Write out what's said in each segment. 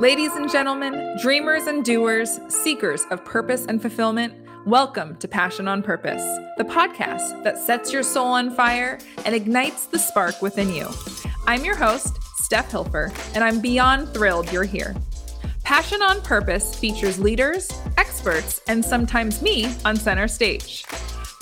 Ladies and gentlemen, dreamers and doers, seekers of purpose and fulfillment, welcome to Passion on Purpose, the podcast that sets your soul on fire and ignites the spark within you. I'm your host, Steph Hilfer, and I'm beyond thrilled you're here. Passion on Purpose features leaders, experts, and sometimes me on center stage.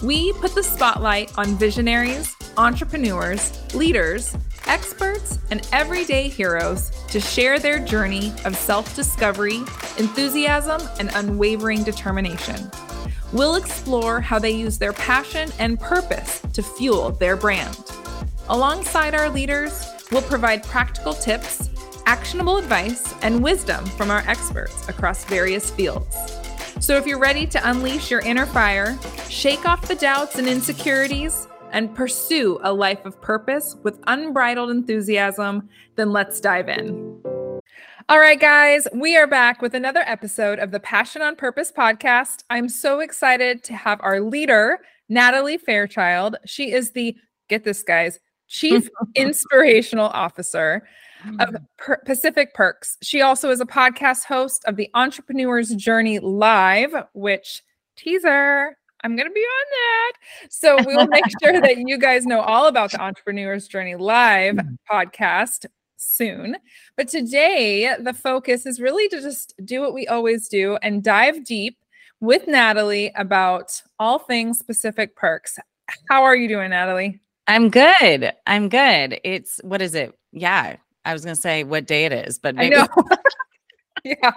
We put the spotlight on visionaries, entrepreneurs, leaders, experts, and everyday heroes to share their journey of self discovery, enthusiasm, and unwavering determination. We'll explore how they use their passion and purpose to fuel their brand. Alongside our leaders, we'll provide practical tips, actionable advice, and wisdom from our experts across various fields. So if you're ready to unleash your inner fire, shake off the doubts and insecurities, and pursue a life of purpose with unbridled enthusiasm, then let's dive in. All right, guys, we are back with another episode of the Passion on Purpose podcast. I'm so excited to have our leader, Natalie Fairchild. She is the, get this, guys, Chief Inspirational Officer of Mm. per- Pacific Perks. She also is a podcast host of the Entrepreneur's Journey Live, which teaser, I'm going to be on that. So we will make sure that you guys know all about the Entrepreneur's Journey Live Mm. podcast soon. But today, the focus is really to just do what we always do and dive deep with Natalie about all things Pacific Perks. How are you doing, Natalie? I'm good. I'm good. It's what is it? Yeah. I was gonna say what day it is, but I know. yeah,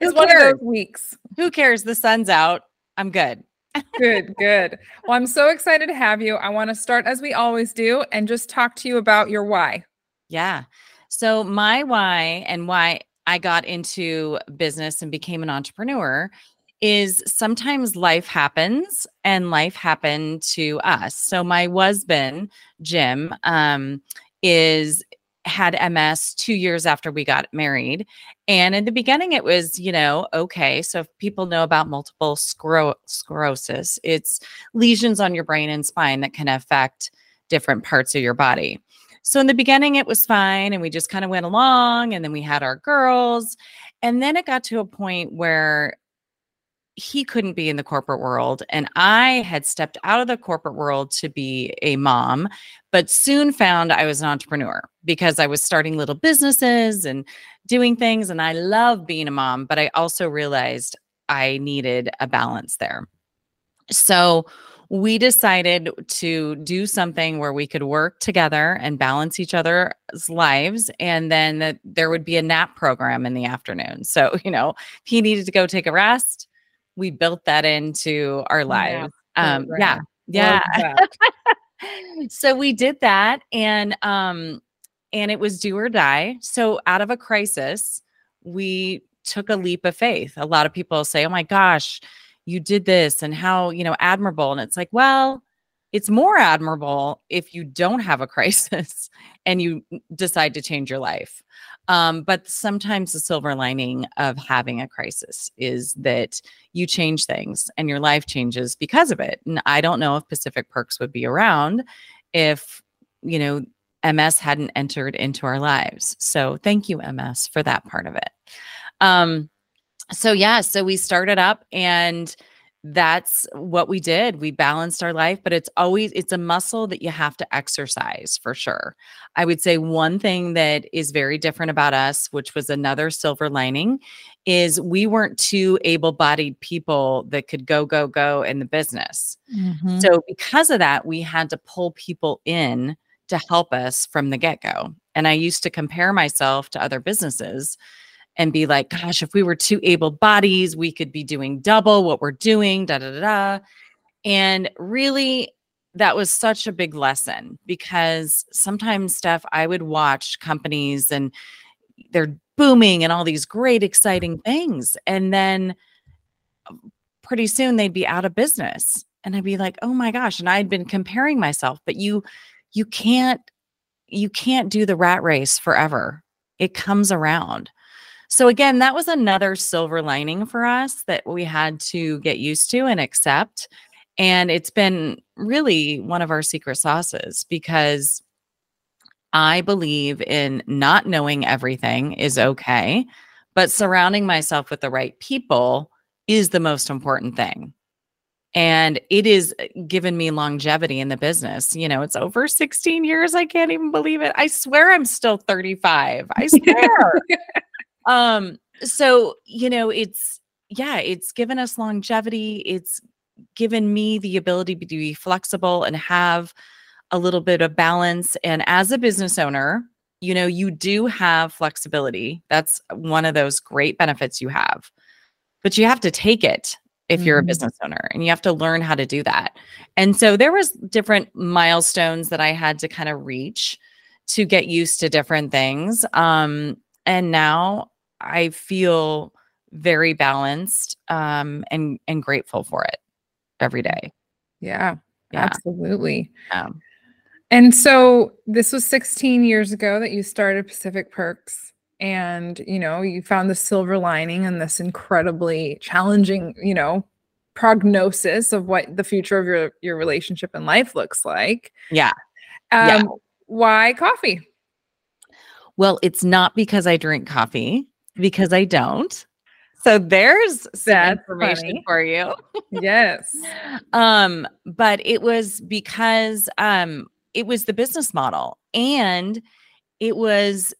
it's Who one cares? of those weeks. who cares? The sun's out. I'm good. Good, good. Well, I'm so excited to have you. I want to start as we always do and just talk to you about your why. Yeah. So my why and why I got into business and became an entrepreneur is sometimes life happens and life happened to us. So my husband, Jim, um, is had MS two years after we got married. And in the beginning, it was, you know, okay. So if people know about multiple sclero- sclerosis, it's lesions on your brain and spine that can affect different parts of your body. So in the beginning, it was fine. And we just kind of went along. And then we had our girls. And then it got to a point where he couldn't be in the corporate world. And I had stepped out of the corporate world to be a mom, but soon found I was an entrepreneur because I was starting little businesses and doing things. And I love being a mom, but I also realized I needed a balance there. So we decided to do something where we could work together and balance each other's lives. And then there would be a nap program in the afternoon. So, you know, he needed to go take a rest, we built that into our lives. Um, yeah. Yeah. So we did that and um and it was do or die. So out of a crisis, we took a leap of faith. A lot of people say, "Oh my gosh, you did this and how, you know, admirable." And it's like, well, it's more admirable if you don't have a crisis and you decide to change your life. Um, but sometimes the silver lining of having a crisis is that you change things and your life changes because of it. And I don't know if Pacific Perks would be around if, you know, MS hadn't entered into our lives. So thank you, MS, for that part of it. Um, so yeah, so we started up and that's what we did. We balanced our life, but it's always it's a muscle that you have to exercise for sure. I would say one thing that is very different about us, which was another silver lining, is we weren't two able-bodied people that could go go go in the business. Mm-hmm. So because of that, we had to pull people in to help us from the get-go. And I used to compare myself to other businesses and be like, gosh, if we were two able bodies, we could be doing double what we're doing, da da da. And really, that was such a big lesson because sometimes, Steph, I would watch companies and they're booming and all these great, exciting things. And then um, pretty soon they'd be out of business. And I'd be like, oh my gosh. And I'd been comparing myself, but you, you can't, you can't do the rat race forever. It comes around. So again, that was another silver lining for us that we had to get used to and accept. And it's been really one of our secret sauces because I believe in not knowing everything is okay, but surrounding myself with the right people is the most important thing and it is uh, given me longevity in the business you know it's over 16 years i can't even believe it i swear i'm still 35 i swear um so you know it's yeah it's given us longevity it's given me the ability to be flexible and have a little bit of balance and as a business owner you know you do have flexibility that's one of those great benefits you have but you have to take it if you're a Mhm. business owner and you have to learn how to do that and so there was different milestones that i had to kind of reach to get used to different things um and now i feel very balanced um and and grateful for it every day Yeah, yeah absolutely. um, And so this was 16 years ago that you started Pacific Perks and you know, you found the silver lining in this incredibly challenging, you know, prognosis of what the future of your your relationship and life looks like. yeah Um Yeah. why coffee? well it's not because i drink coffee because i don't so there's some information funny. for you Yes. um but it was because um it was the business model and it was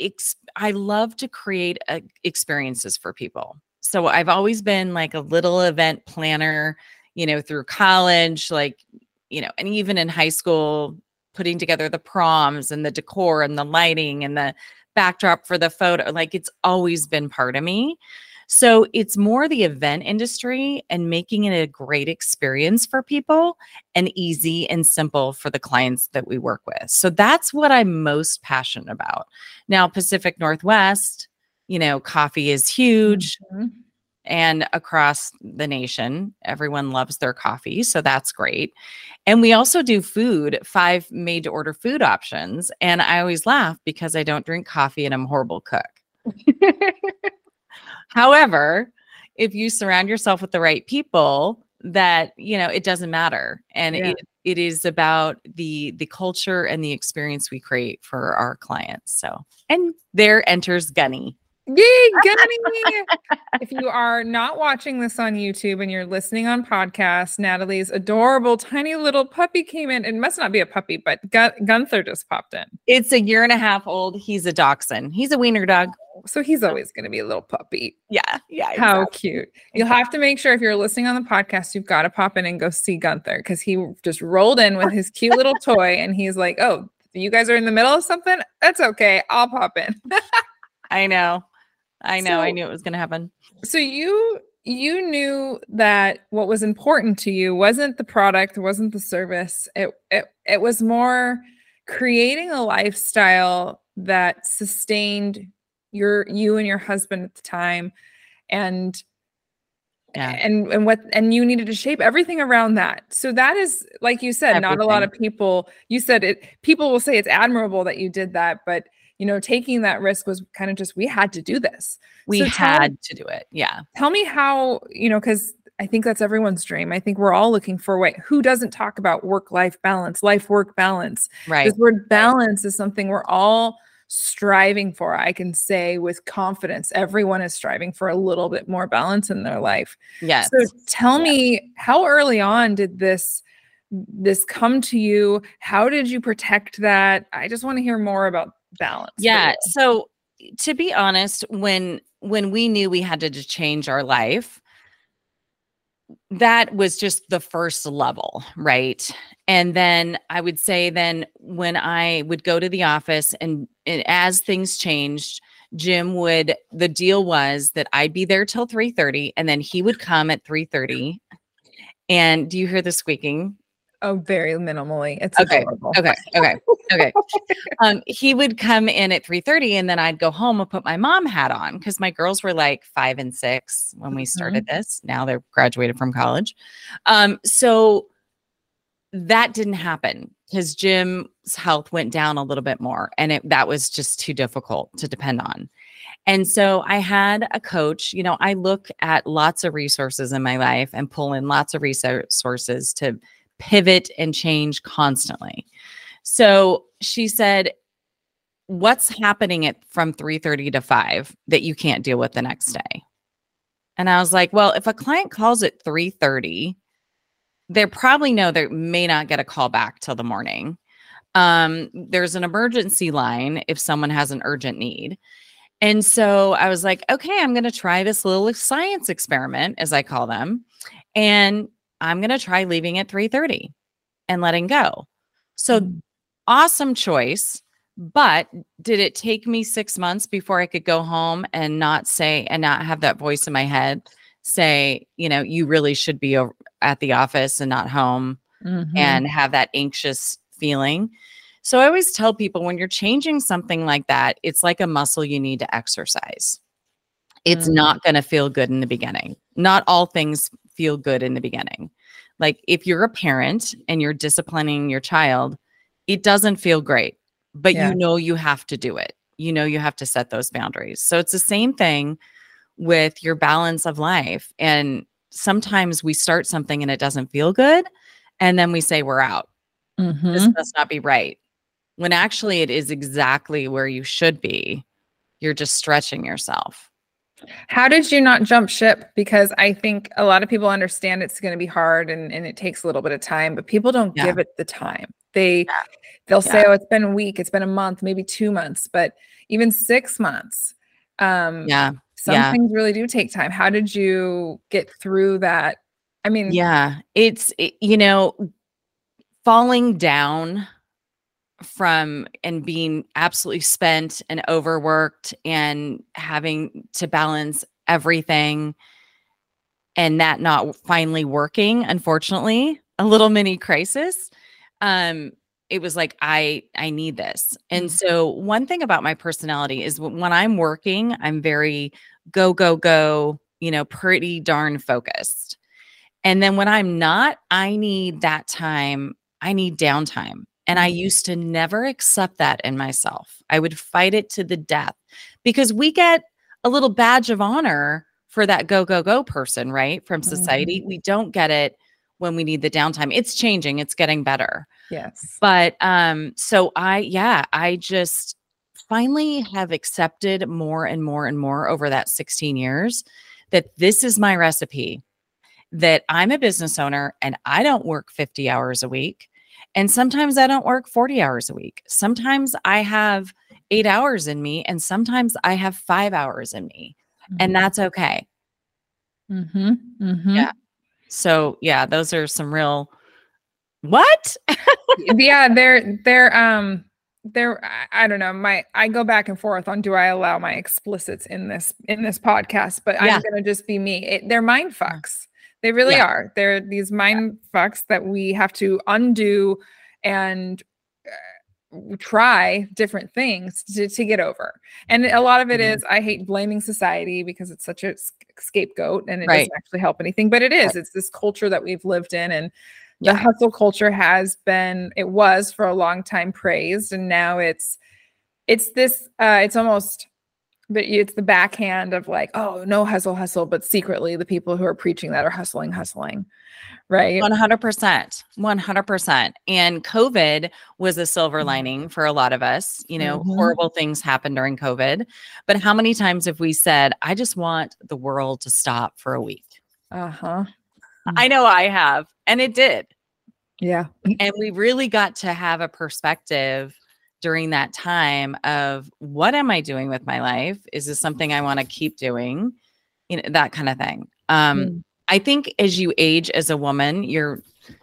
ex- i love to create uh, experiences for people so i've always been like a little event planner you know through college like you know and even in high school putting together the proms and the decor and the lighting and the backdrop for the photo like it's always been part of me so it's more the event industry and making it a great experience for people and easy and simple for the clients that we work with. So that's what I'm most passionate about. Now, Pacific Northwest, you know, coffee is huge Mhm. And across the nation, everyone loves their coffee. So that's great. And we also do food, five made to order food options. And I always laugh because I don't drink coffee and I'm a horrible cook. However, if you surround yourself with the right people, that you know it doesn't matter, and Yeah. it, it is about the the culture and the experience we create for our clients. So, and there enters Gunny. Yay, Gunny! if you are not watching this on YouTube and you're listening on podcast, Natalie's adorable tiny little puppy came in. It must not be a puppy, but Gun- Gunther just popped in. It's a year and a half old. He's a dachshund. He's a wiener dog. So he's always going to be a little puppy. Yeah, yeah. How cute. You'll have to make sure if you're listening on the podcast, you've got to pop in and go see Gunther because he just rolled in with his cute little toy and he's like, oh, you guys are in the middle of something? That's okay. I'll pop in. I know. I know. I knew it was going to happen. so you you knew that what was important to you wasn't the product wasn't the service it it, it was more creating a lifestyle that sustained your you and your husband at the time and Yeah. and and what and you needed to shape everything around that so that is like you said not a lot of people you said it people will say it's admirable that you did that but you know taking that risk was kind of just we had to do this We So tell- had to do it. Yeah. tell me how you know because i think that's everyone's dream i think we're all looking for wait who doesn't talk about work life balance life work balance Right. this word balance is something we're all striving for i can say with confidence everyone is striving for a little bit more balance in their life Yes. so tell Yeah. me how early on did this this come to you? How did you protect that? I just want to hear more about balance yeah so to be honest when when we knew we had to change our life that was just the first level right? And then i would say then when i would go to the office and, and as things changed jim would the deal was that i'd be there till 3.30 and then he would come at 3.30 and do you hear the squeaking oh very minimally. It's Okay, adorable. okay. Okay. Okay. Um he would come in at 3:30 and then I'd go home and put my mom hat on because my girls were like five and six when we started this. Now they're graduated from college. Um so that didn't happen because Jim's health went down a little bit more and it that was just too difficult to depend on. And so I had a coach, you know, I look at lots of resources in my life and pull in lots of resources to pivot and change constantly. So she said, what's happening at from 3:30 to 5 that you can't deal with the next day?" And I was like, "Well, if a client calls at 3:30, they probably know they may not get a call back till the morning. Um, there's an emergency line if someone has an urgent need. And so I was like, okay, I'm going to try this little science experiment, as I call them, and I'm going to try leaving at 3:30 and letting go. So mm-hmm. awesome choice. But did it take me six months before I could go home and not say and not have that voice in my head say, you know, you really should be at the office and not home mm-hmm. and have that anxious feeling? So I always tell people when you're changing something like that, it's like a muscle you need to exercise. It's mm. not going to feel good in the beginning. Not all things feel good in the beginning. Like if you're a parent and you're disciplining your child, it doesn't feel great, but yeah. you know you have to do it. You know you have to set those boundaries. So it's the same thing with your balance of life. And sometimes we start something and it doesn't feel good. And then we say we're out. Mm-hmm. This must not be right when actually it is exactly where you should be. You're just stretching yourself. How did you not jump ship? Because I think a lot of people understand it's going to be hard and, and it takes a little bit of time, but people don't yeah. give it the time. They yeah. they'll yeah. say, "Oh, it's been a week, it's been a month, maybe two months," but even six months. Um, yeah, some things really do take time. How did you get through that? I mean, yeah, it's it, you know, falling down from and being absolutely spent and overworked and having to balance everything and that not finally working unfortunately a little mini crisis um it was like i i need this. And mm. so one thing about my personality is when i'm working i'm very go go go you know pretty darn focused. And then when i'm not i need that time i need downtime and I used to never accept that in myself. I would fight it to the death because we get a little badge of honor for that go, go, go person, right? From society. Mm-hmm. We don't get it when we need the downtime. It's changing, it's getting better. Yes. But um, so I, yeah, I just finally have accepted more and more and more over that 16 years that this is my recipe that I'm a business owner and I don't work 50 hours a week. And sometimes I don't work 40 hours a week. Sometimes I have eight hours in me, and sometimes I have five hours in me. Mm-hmm. And that's okay. Mm-hmm. Mm-hmm. Yeah. So yeah, those are some real what? yeah, they're they're um they're I don't know. My I go back and forth on do I allow my explicits in this in this podcast, but yeah. I'm gonna just be me. It, they're mind fucks. They really yeah. are. They're these mind fucks that we have to undo and uh, try different things to, to get over. And a lot of it mm-hmm. is I hate blaming society because it's such a scapegoat and it right. doesn't actually help anything. But it is. Right. It's this culture that we've lived in and the yeah. hustle culture has been it was for a long time praised and now it's it's this uh it's almost but it's the backhand of like, oh, no hustle, hustle, but secretly the people who are preaching that are hustling, hustling. Right. 100%. 100%. And COVID was a silver mm-hmm. lining for a lot of us. You know, mm-hmm. horrible things happened during COVID. But how many times have we said, I just want the world to stop for a week? Uh huh. I know I have. And it did. Yeah. And we really got to have a perspective during that time of what am I doing with my life? Is this something I want to keep doing? You know, that kind of thing. Um, mm. I think as you age as a woman, you're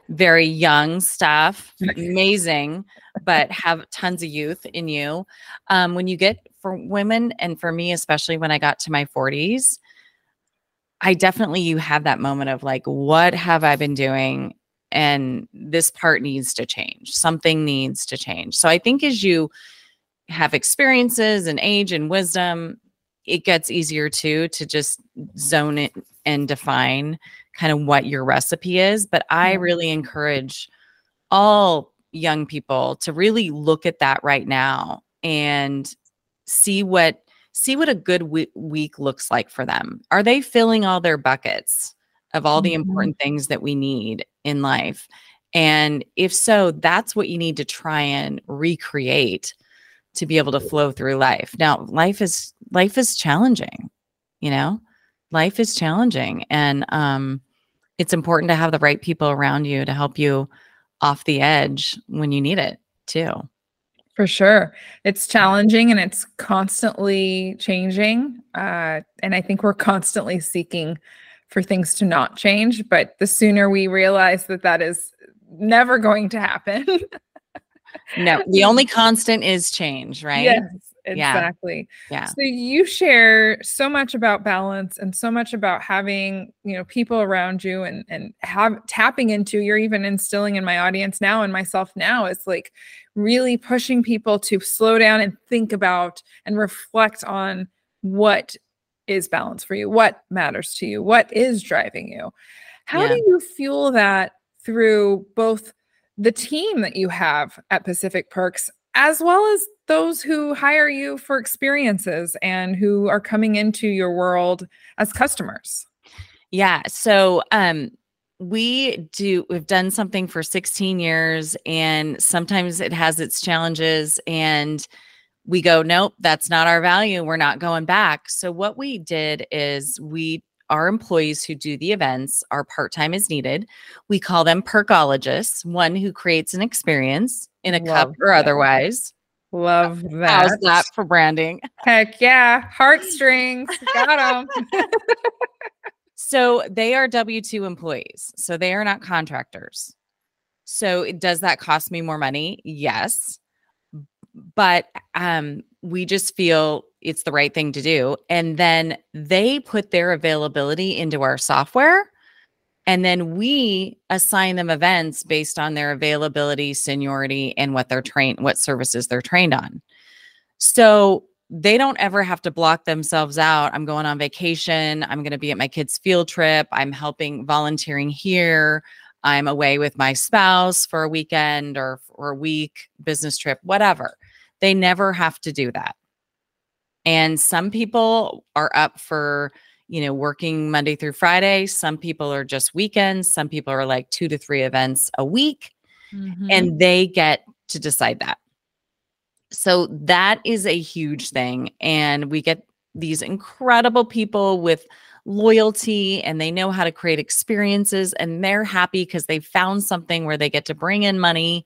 very young Steph, amazing, but have tons of youth in you. Um, when you get for women, and for me, especially when I got to my 40s, I definitely you have that moment of like, what have I been doing and this part needs to change. Something needs to change. So I think as you have experiences and age and wisdom, it gets easier too to just zone it and define kind of what your recipe is. But I really encourage all young people to really look at that right now and see what see what a good w- week looks like for them. Are they filling all their buckets? of all the mm-hmm. important things that we need in life? And if so, that's what you need to try and recreate to be able to flow through life. Now, life is life is challenging, you know? Life is challenging and um it's important to have the right people around you to help you off the edge when you need it too. For sure. It's challenging and it's constantly changing. Uh, and I think we're constantly seeking for things to not change. But the sooner we realize that that is never going to happen. no, the only constant is change, right? Yes, exactly. Yeah. So you share so much about balance and so much about having, you know, people around you and and have tapping into you're even instilling in my audience now and myself now is like really pushing people to slow down and think about and reflect on what is balance for you, what matters to you, what is driving you. How Yeah. do you fuel that through both the team that you have at Pacific Perks as well as those who hire you for experiences and who are coming into your world as customers? Yeah. So um we do we've done something for 16 years and sometimes it has its challenges and we go nope that's not our value we're not going back so what we did is we our employees who do the events are part-time as needed we call them perkologists one who creates an experience in a cup or that. otherwise Love that. how's that. that for branding Heck yeah. Heartstrings. Got them. So they are W 2 employees. So they are not contractors. So does that cost me more money? Yes. But um, we just feel it's the right thing to do. And then they put their availability into our software. And then we assign them events based on their availability, seniority, and what they're trained, what services they're trained on. So they don't ever have to block themselves out. I'm going on vacation. I'm going to be at my kid's field trip. I'm helping volunteering here. I'm away with my spouse for a weekend or for a week, business trip, whatever. They never have to do that. And some people are up for, you know, working Monday through Friday. Some people are just weekends. Some people are like two to three events a week Mm-hmm. and they get to decide that. So that is a huge thing. And we get these incredible people with loyalty and they know how to create experiences and they're happy because they found something where they get to bring in money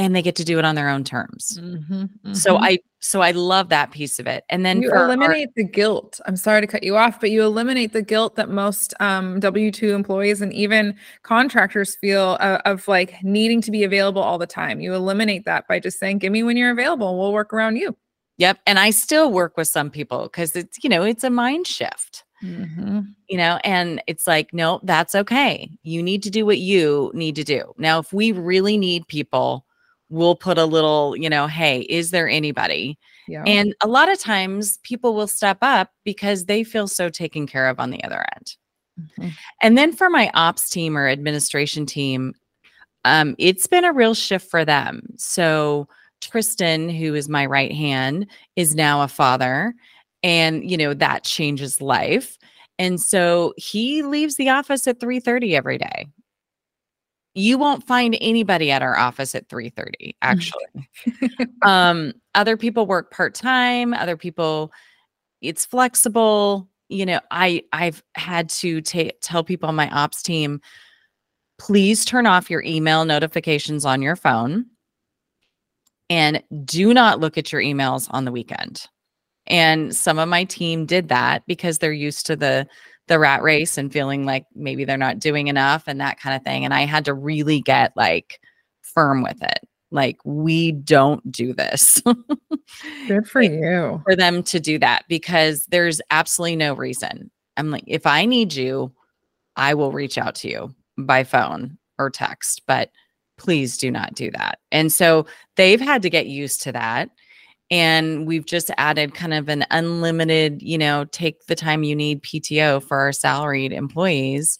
and they get to do it on their own terms. Mm-hmm, So I so I love that piece of it. And then you for our- eliminate the guilt. I'm sorry to cut you off, but you eliminate the guilt that most um, W 2 employees and even contractors feel uh, of like needing to be available all the time. You eliminate that by just saying, Give me when you're available. We'll work around you. Yep. And I still work with some people because it's, you know, it's a mind shift. Mm-hmm. you know and it's like no that's okay you need to do what you need to do now if we really need people we'll put a little you know hey is there anybody? Yeah. and a lot of times people will step up because they feel so taken care of on the other end. Mhm. and then for my ops team or administration team um, it's been a real shift for them. So tristan who is my right hand is now a father and you know that changes life. And so he leaves the office at 3:30 every day you won't find anybody at our office at 3:30 actually. Um other people work part-time other people it's flexible you know i i've had to ta- tell people on my ops team please turn off your email notifications on your phone and do not look at your emails on the weekend. And some of my team did that because they're used to the the rat race and feeling like maybe they're not doing enough and that kind of thing and i had to really get like firm with it. Like we don't do this. Good for you. for them to do that because there's absolutely no reason. I'm like if i need you i will reach out to you by phone or text but please do not do that. And so they've had to get used to that and we've just added kind of an unlimited you know take the time you need pto for our salaried employees.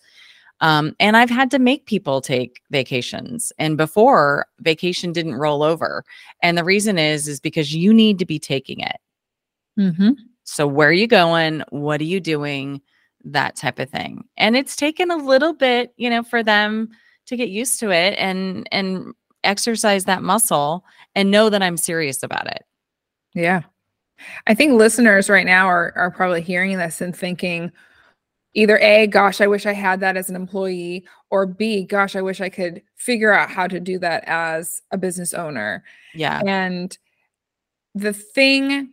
Um, and i've had to make people take vacations and before vacation didn't roll over. And the reason is is because you need to be taking it. Mm-hmm. so where are you going? What are you doing? That type of thing. And it's taken a little bit you know for them to get used to it and and exercise that muscle and know that i'm serious about it Yeah. I think listeners right now are are probably hearing this and thinking either A, gosh, I wish I had that as an employee, or B, gosh, I wish I could figure out how to do that as a business owner. Yeah. And the thing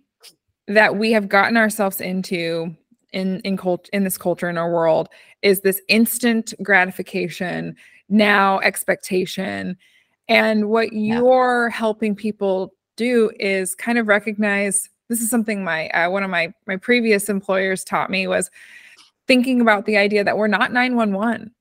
that we have gotten ourselves into in in cult in this culture in our world is this instant gratification now expectation and what Yeah. you're helping people do is kind of recognize this is something my uh, one of my my previous employers taught me was thinking about the idea that we're not 911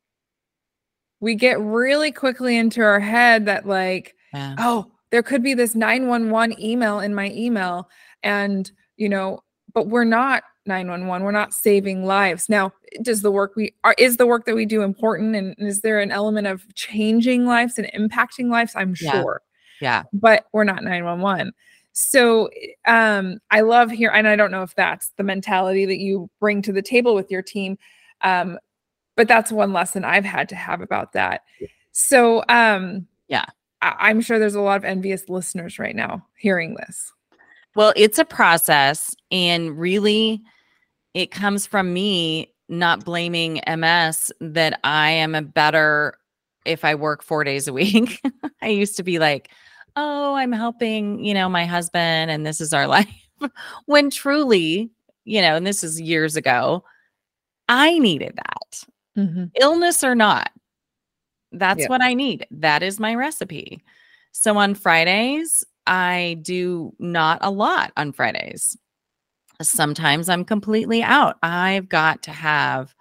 we get really quickly into our head that like Yeah. oh there could be this 911 email in my email and you know but we're not 911 we're not saving lives now does the work we are is the work that we do important and is there an element of changing lives and impacting lives i'm Yeah. sure Yeah. but we're not 911 so um i love here and i don't know if that's the mentality that you bring to the table with your team um but that's one lesson i've had to have about that so um Yeah. I- i'm sure there's a lot of envious listeners right now hearing this Well, it's a process. And really, it comes from me not blaming MS that I am a better if I work four days a week. I used to be like, oh, I'm helping, you know, my husband and this is our life. when truly, you know, and this is years ago, I needed that mm-hmm. illness or not. That's what I need. That is my recipe. So on Fridays, I do not a lot on Fridays. Sometimes I'm completely out. I've got to have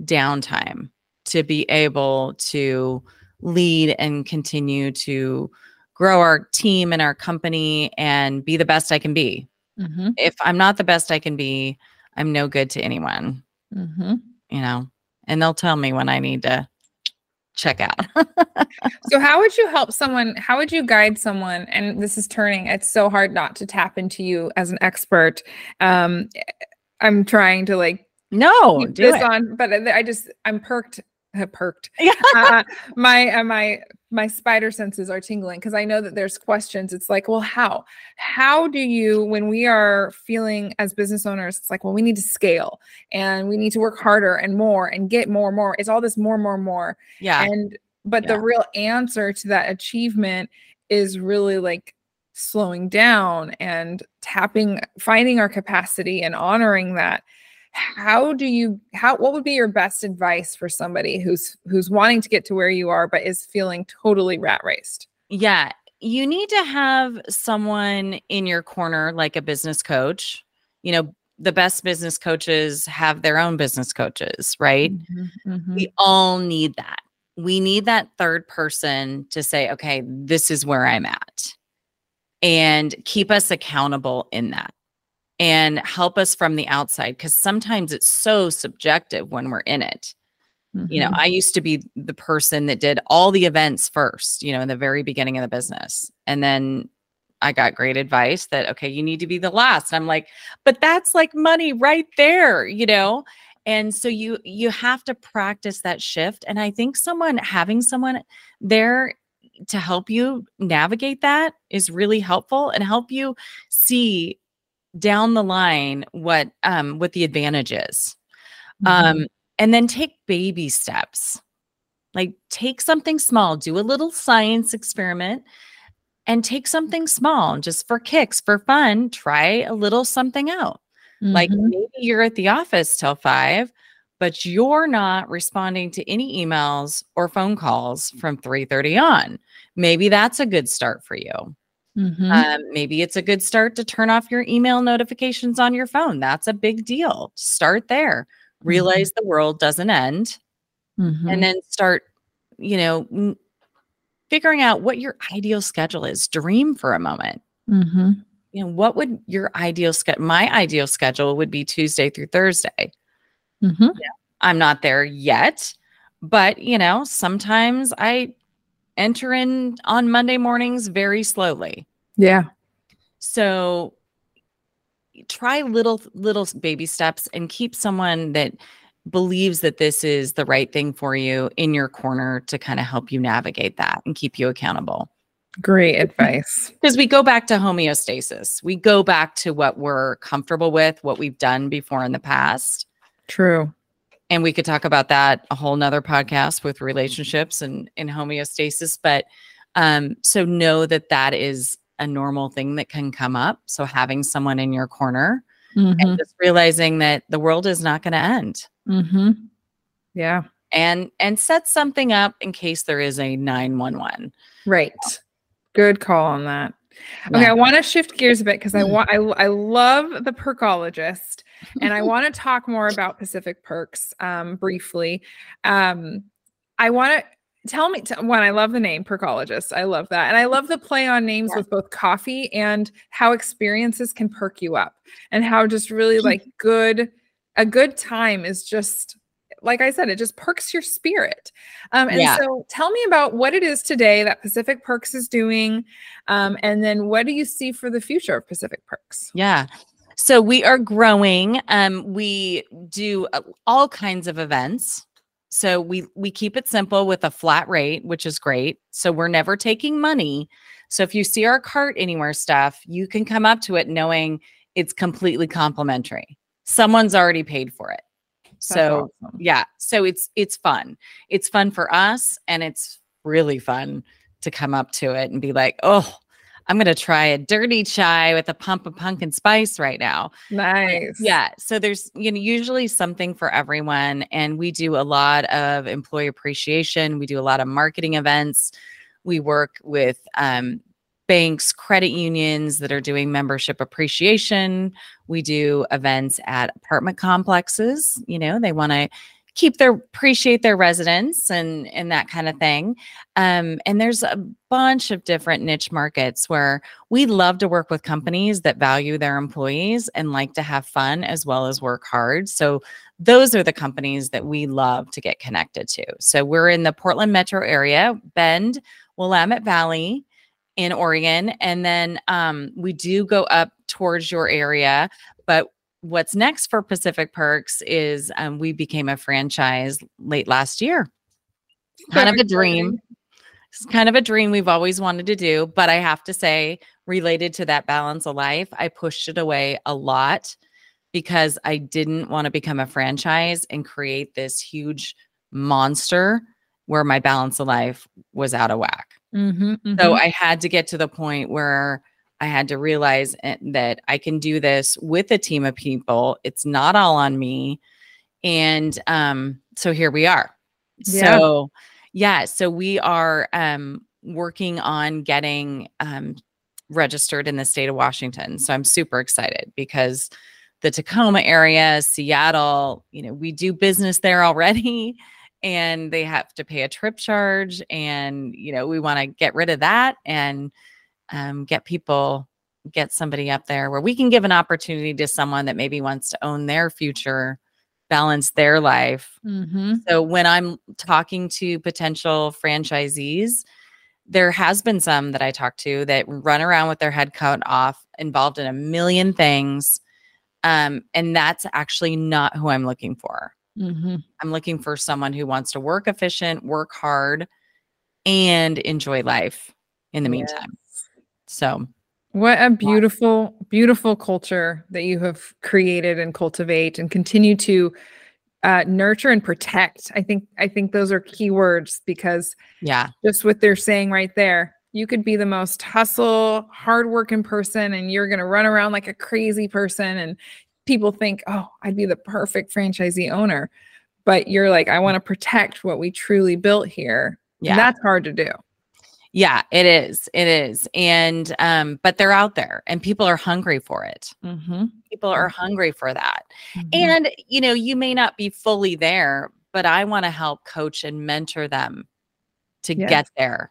downtime to be able to lead and continue to grow our team and our company and be the best I can be. Mm-hmm. If I'm not the best I can be, I'm no good to anyone Mm-hmm. you know, and they'll tell me when I need to check out. So, how would you help someone? How would you guide someone? And this is turning, it's so hard not to tap into you as an expert. Um, I'm trying to like no, do this it. on, but I just, I'm perked, perked. Yeah. uh, my, uh, my, my spider senses are tingling because I know that there's questions. It's like, well, how? How do you, when we are feeling as business owners, it's like, well, we need to scale and we need to work harder and more and get more, and more. It's all this more, more, more Yeah. and but Yeah. the real answer to that achievement is really like slowing down and tapping finding our capacity and honoring that how do you how what would be your best advice for somebody who's who's wanting to get to where you are but is feeling totally rat raced Yeah. You need to have someone in your corner, like a business coach. You know, the best business coaches have their own business coaches, right? Mhm, We all need that. We need that third person to say, okay, this is where I'm at, and keep us accountable in that and help us from the outside. Because sometimes it's so subjective when we're in it. You know, mhm. I used to be the person that did all the events first, you know, in the very beginning of the business. And then I got great advice that, okay, you need to be the last. And I'm like, but that's like money right there, you know? And so you you have to practice that shift. And I think someone having someone there to help you navigate that is really helpful and help you see down the line what um what the advantage is. Um and then take baby steps. Like take something small do a little science experiment and take something small just for kicks for fun try a little something out. Like Mhm. maybe you're at the office till 5 but you're not responding to any emails or phone calls from 3:30 on. Maybe that's a good start for you Mhm. um, maybe it's a good start to turn off your email notifications on your phone. That's a big deal. Start there. Realize the world doesn't end, Mhm. and then start, you know, figuring out what your ideal schedule is. Dream for a moment. Mhm. You know, what would your ideal schedule? My ideal schedule would be Tuesday through Thursday. Mhm. I'm not there yet, but you know, sometimes I enter in on Monday mornings very slowly. Yeah So try little little baby steps and keep someone that believes that this is the right thing for you in your corner to kind of help you navigate that and keep you accountable. Great advice. Because we go back to homeostasis. We go back to what we're comfortable with, what we've done before in the past. True. And we could talk about that a whole nother podcast with relationships and, and homeostasis. But um, so know that that is a normal thing that can come up. So having someone in your corner Mhm. and just realizing that the world is not going to end Mhm. Yeah. and and set something up in case there is a 911 Right. Good call on that. Okay, Yeah. I want to shift gears a bit because I Mm. want I, I love the perkologist and I want to talk more about Pacific Perks um briefly. Um I want to tell me one I love the name perkologist. I love that. And I love the play on names Yeah. with both coffee and how experiences can perk you up and how just really like good a good time is just like I said, it just perks your spirit. Um, and Yeah. so tell me about what it is today that Pacific Perks is doing. Um, and then what do you see for the future of Pacific Perks? Yeah. So we are growing. Um, we do uh, all kinds of events. So we we keep it simple with a flat rate, which is great. So we're never taking money. So if you see our cart anywhere Steph, you can come up to it knowing it's completely complimentary. Someone's already paid for it. That's so awesome. yeah, so it's it's fun. It's fun for us and it's really fun to come up to it and be like, "Oh, I'm going to try a dirty chai with a pump of pumpkin spice right now." nice. Yeah. So there's, you know, usually something for everyone. And we do a lot of employee appreciation. We do a lot of marketing events. We work with um, banks, credit unions that are doing membership appreciation. We do events at apartment complexes. You know, they want to keep their appreciate their residents and and that kind of thing. Um, and there's a bunch of different niche markets where we love to work with companies that value their employees and like to have fun as well as work hard. So those are the companies that we love to get connected to. So we're in the Portland metro area, Bend, Willamette Valley in Oregon, and then um, we do go up towards your area. But what's next for Pacific Perks is um, we became a franchise late last year. Kind of a dream. It's kind of a dream we've always wanted to do. But I have to say, related to that balance of life, I pushed it away a lot because I didn't want to become a franchise and create this huge monster where my balance of life was out of whack. Mm-hmm, So I had to get to the point where I had to realize eh, that I can do this with a team of people. It's not all on me. And um, so here we are. Yeah. So yeah, so we are um working on getting um registered in the state of Washington. So I'm super excited because the Tacoma area, Seattle, you know, we do business there already and they have to pay a trip charge and you know, we want to get rid of that and um, get people get somebody up there where we can give an opportunity to someone that maybe wants to own their future balance their life mm-hmm. so when i'm talking to potential franchisees there has been some that i talk to that run around with their head cut off involved in a million things um, and that's actually not who i'm looking for Mm-hmm. i'm looking for someone who wants to work efficient work hard and enjoy life in the meantime so What a beautiful, beautiful culture that you have created and cultivate and continue to uh, nurture and protect. I think I think those are key words because yeah just what they're saying right there. You could be the most hustle, hardworking person, and you're gonna run around like a crazy person, and people think, "Oh, I'd be the perfect franchisee owner," but you're like, "I want to protect what we truly built here." yeah And that's hard to do. Yeah, it is. It is. And um but they're out there and people are hungry for it. Mm-hmm. People are hungry for that. And you know, you may not be fully there, but I want to help coach and mentor them to Yes. get there.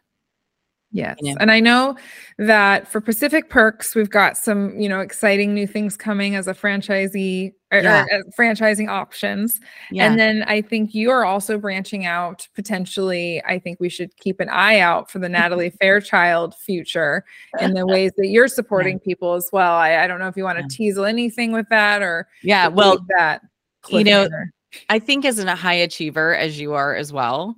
Yes. you know. And I know that for Pacific Perks, we've got some, you know, exciting new things coming as a franchisee or, or, Yeah. uh, franchising options. Yeah. And then I think you are also branching out potentially. I think we should keep an eye out for the Natalie Fairchild future in the ways that you're supporting people as well. I, I don't know if you want to Yeah. tease anything with that or yeah, well, that you know. I think as a high achiever as you are as well,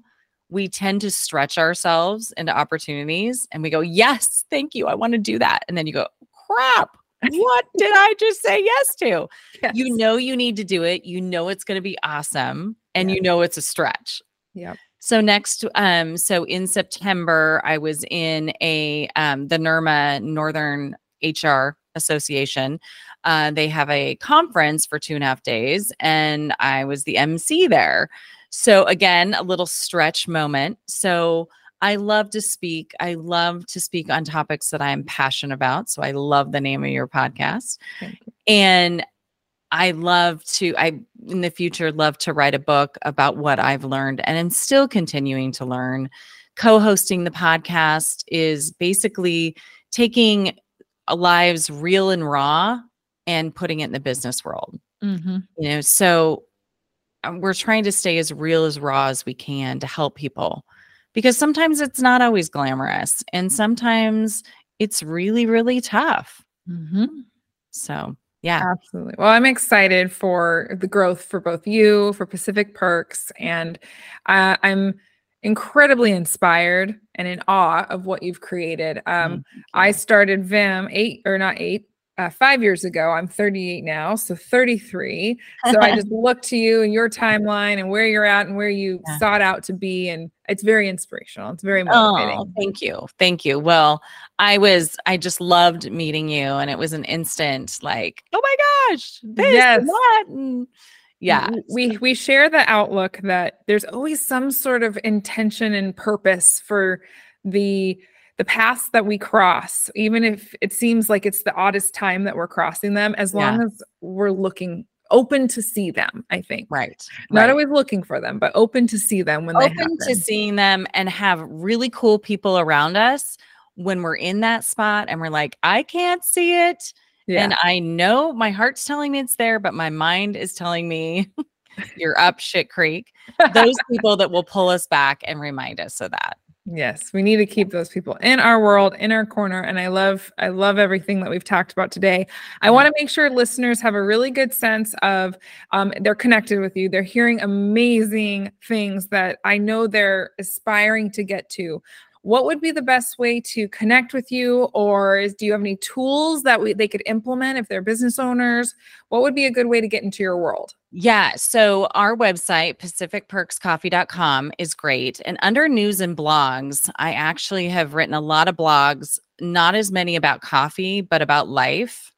we tend to stretch ourselves into opportunities and we go, Yes, thank you. I want to do that. And then you go, Crap, what did I just say yes to? Yes. You know, you need to do it. You know, it's going to be awesome. And you know, it's a stretch. Yep. So next, um, so in September, I was in a um, the NHRMA Northern HR Association. Uh, they have a conference for two and a half days, and I was the MC there. So again, a little stretch moment. So I love to speak. I love to speak on topics that I'm passionate about. So I love the name of your podcast. You. And I love to, I in the future love to write a book about what I've learned and I'm still continuing to learn. Co hosting the podcast is basically taking lives real and raw and putting it in the business world. Mm-hmm. You know, so we're trying to stay as real as raw as we can to help people because sometimes it's not always glamorous and sometimes it's really, really tough. Mm-hmm. So, yeah. Absolutely. Well, I'm excited for the growth for both you, for Pacific Perks, and uh, I'm incredibly inspired and in awe of what you've created. Um, I started Viim eight or not eight, uh, five years ago. I'm 38 now, so 33. So I just look to you and your timeline and where you're at and where you yeah. sought out to be, and it's very inspirational. It's very motivating. Oh, thank you, thank you. Well, I was, I just loved meeting you, and it was an instant like, oh my gosh, this yes. what. And, yeah we we share the outlook that there's always some sort of intention and purpose for the the paths that we cross, even if it seems like it's the oddest time that we're crossing them, as long yeah. as we're looking open to see them, I think. Right. Not right. always looking for them, but open to see them when open they happen. Open to seeing them and have really cool people around us when we're in that spot and we're like, I can't see it. Yeah. And I know my heart's telling me it's there, but my mind is telling me you're up shit creek. Those people that will pull us back and remind us of that. Yes, we need to keep those people in our world, in our corner. And I love, I love everything that we've talked about today. I want to make sure listeners have a really good sense of um, they're connected with you. They're hearing amazing things that I know they're aspiring to get to what would be the best way to connect with you? Or is, do you have any tools that we, they could implement if they're business owners? What would be a good way to get into your world? Yeah so our website pacificperkscoffee.com is great. And under news and blogs i actually have written a lot of blogs not as many about coffee but about life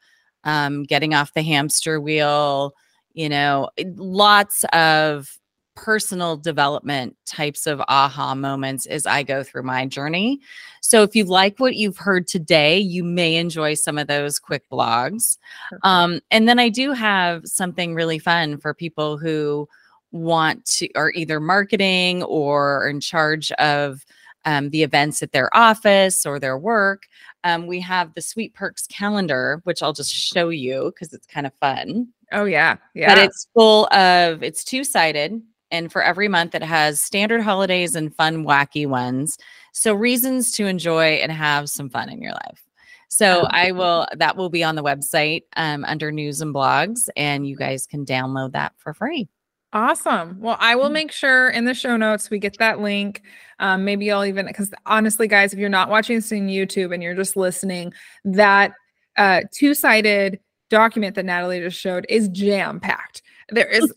um, getting off the hamster wheel you know lots of personal development types of aha moments as I go through my journey. So if you like what you've heard today, you may enjoy some of those quick blogs. Um, and then I do have something really fun for people who want to are either marketing or in charge of um, the events at their office or their work. Um, we have the Sweet Perks calendar, which I'll just show you because it's kind of fun. Oh yeah, yeah. But it's full of it's two sided and for every month, it has standard holidays and fun, wacky ones. So, reasons to enjoy and have some fun in your life. So, I will, that will be on the website um, under news and blogs, and you guys can download that for free. Awesome. Well, I will mm. make sure in the show notes we get that link. Um, maybe I'll even, because honestly, guys, if you're not watching this on YouTube and you're just listening, that uh, two sided document that Natalie just showed is jam packed there is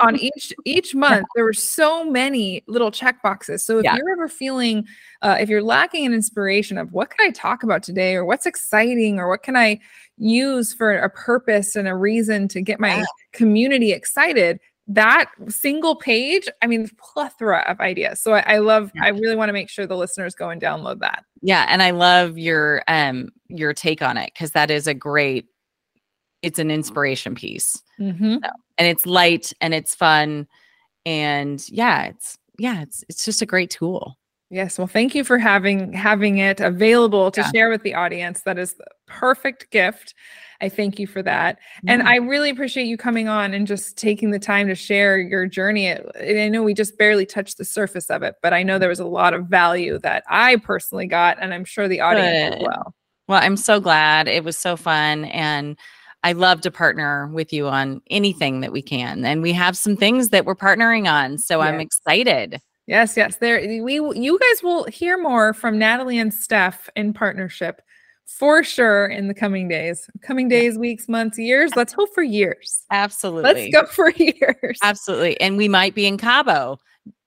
on each each month there were so many little check boxes so if yeah. you're ever feeling uh, if you're lacking an inspiration of what can i talk about today or what's exciting or what can i use for a purpose and a reason to get my yeah. community excited that single page i mean plethora of ideas so i, I love yeah. i really want to make sure the listeners go and download that yeah and i love your um your take on it because that is a great it's an inspiration piece. Mm-hmm. so, and it's light and it's fun and yeah it's yeah it's it's just a great tool. Yes well thank you for having having it available to yeah. share with the audience. That is the perfect gift. I thank you for that. And i really appreciate you coming on and just taking the time to share your journey. I know we just barely touched the surface of it but i know there was a lot of value that i personally got and i'm sure the audience Good. as well. Well i'm so glad. It was so fun and I love to partner with you on anything that we can. And we have some things that we're partnering on. So yeah. I'm excited. Yes, yes. There we you guys will hear more from Natalie and Steph in partnership for sure in the coming days. Coming days, weeks, months, years. Let's hope for years. Absolutely. Let's go for years. Absolutely. And we might be in Cabo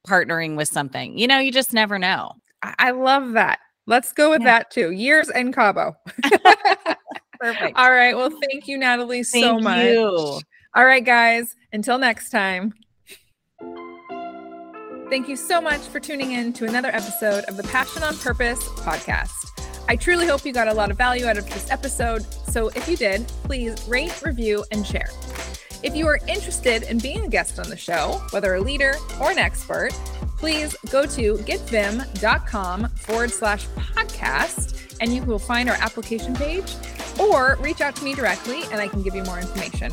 partnering with something. You know, you just never know. I, I love that. Let's go with Yeah. that too. Years in Cabo. Perfect. All right. Well, thank you, Natalie, so much. you. All right, guys. Until next time. Thank you so much for tuning in to another episode of the Passion on Purpose podcast. I truly hope you got a lot of value out of this episode. So if you did, please rate, review, and share. If you are interested in being a guest on the show, whether a leader or an expert, please go to getviim.com forward slash podcast and you will find our application page or reach out to me directly and I can give you more information.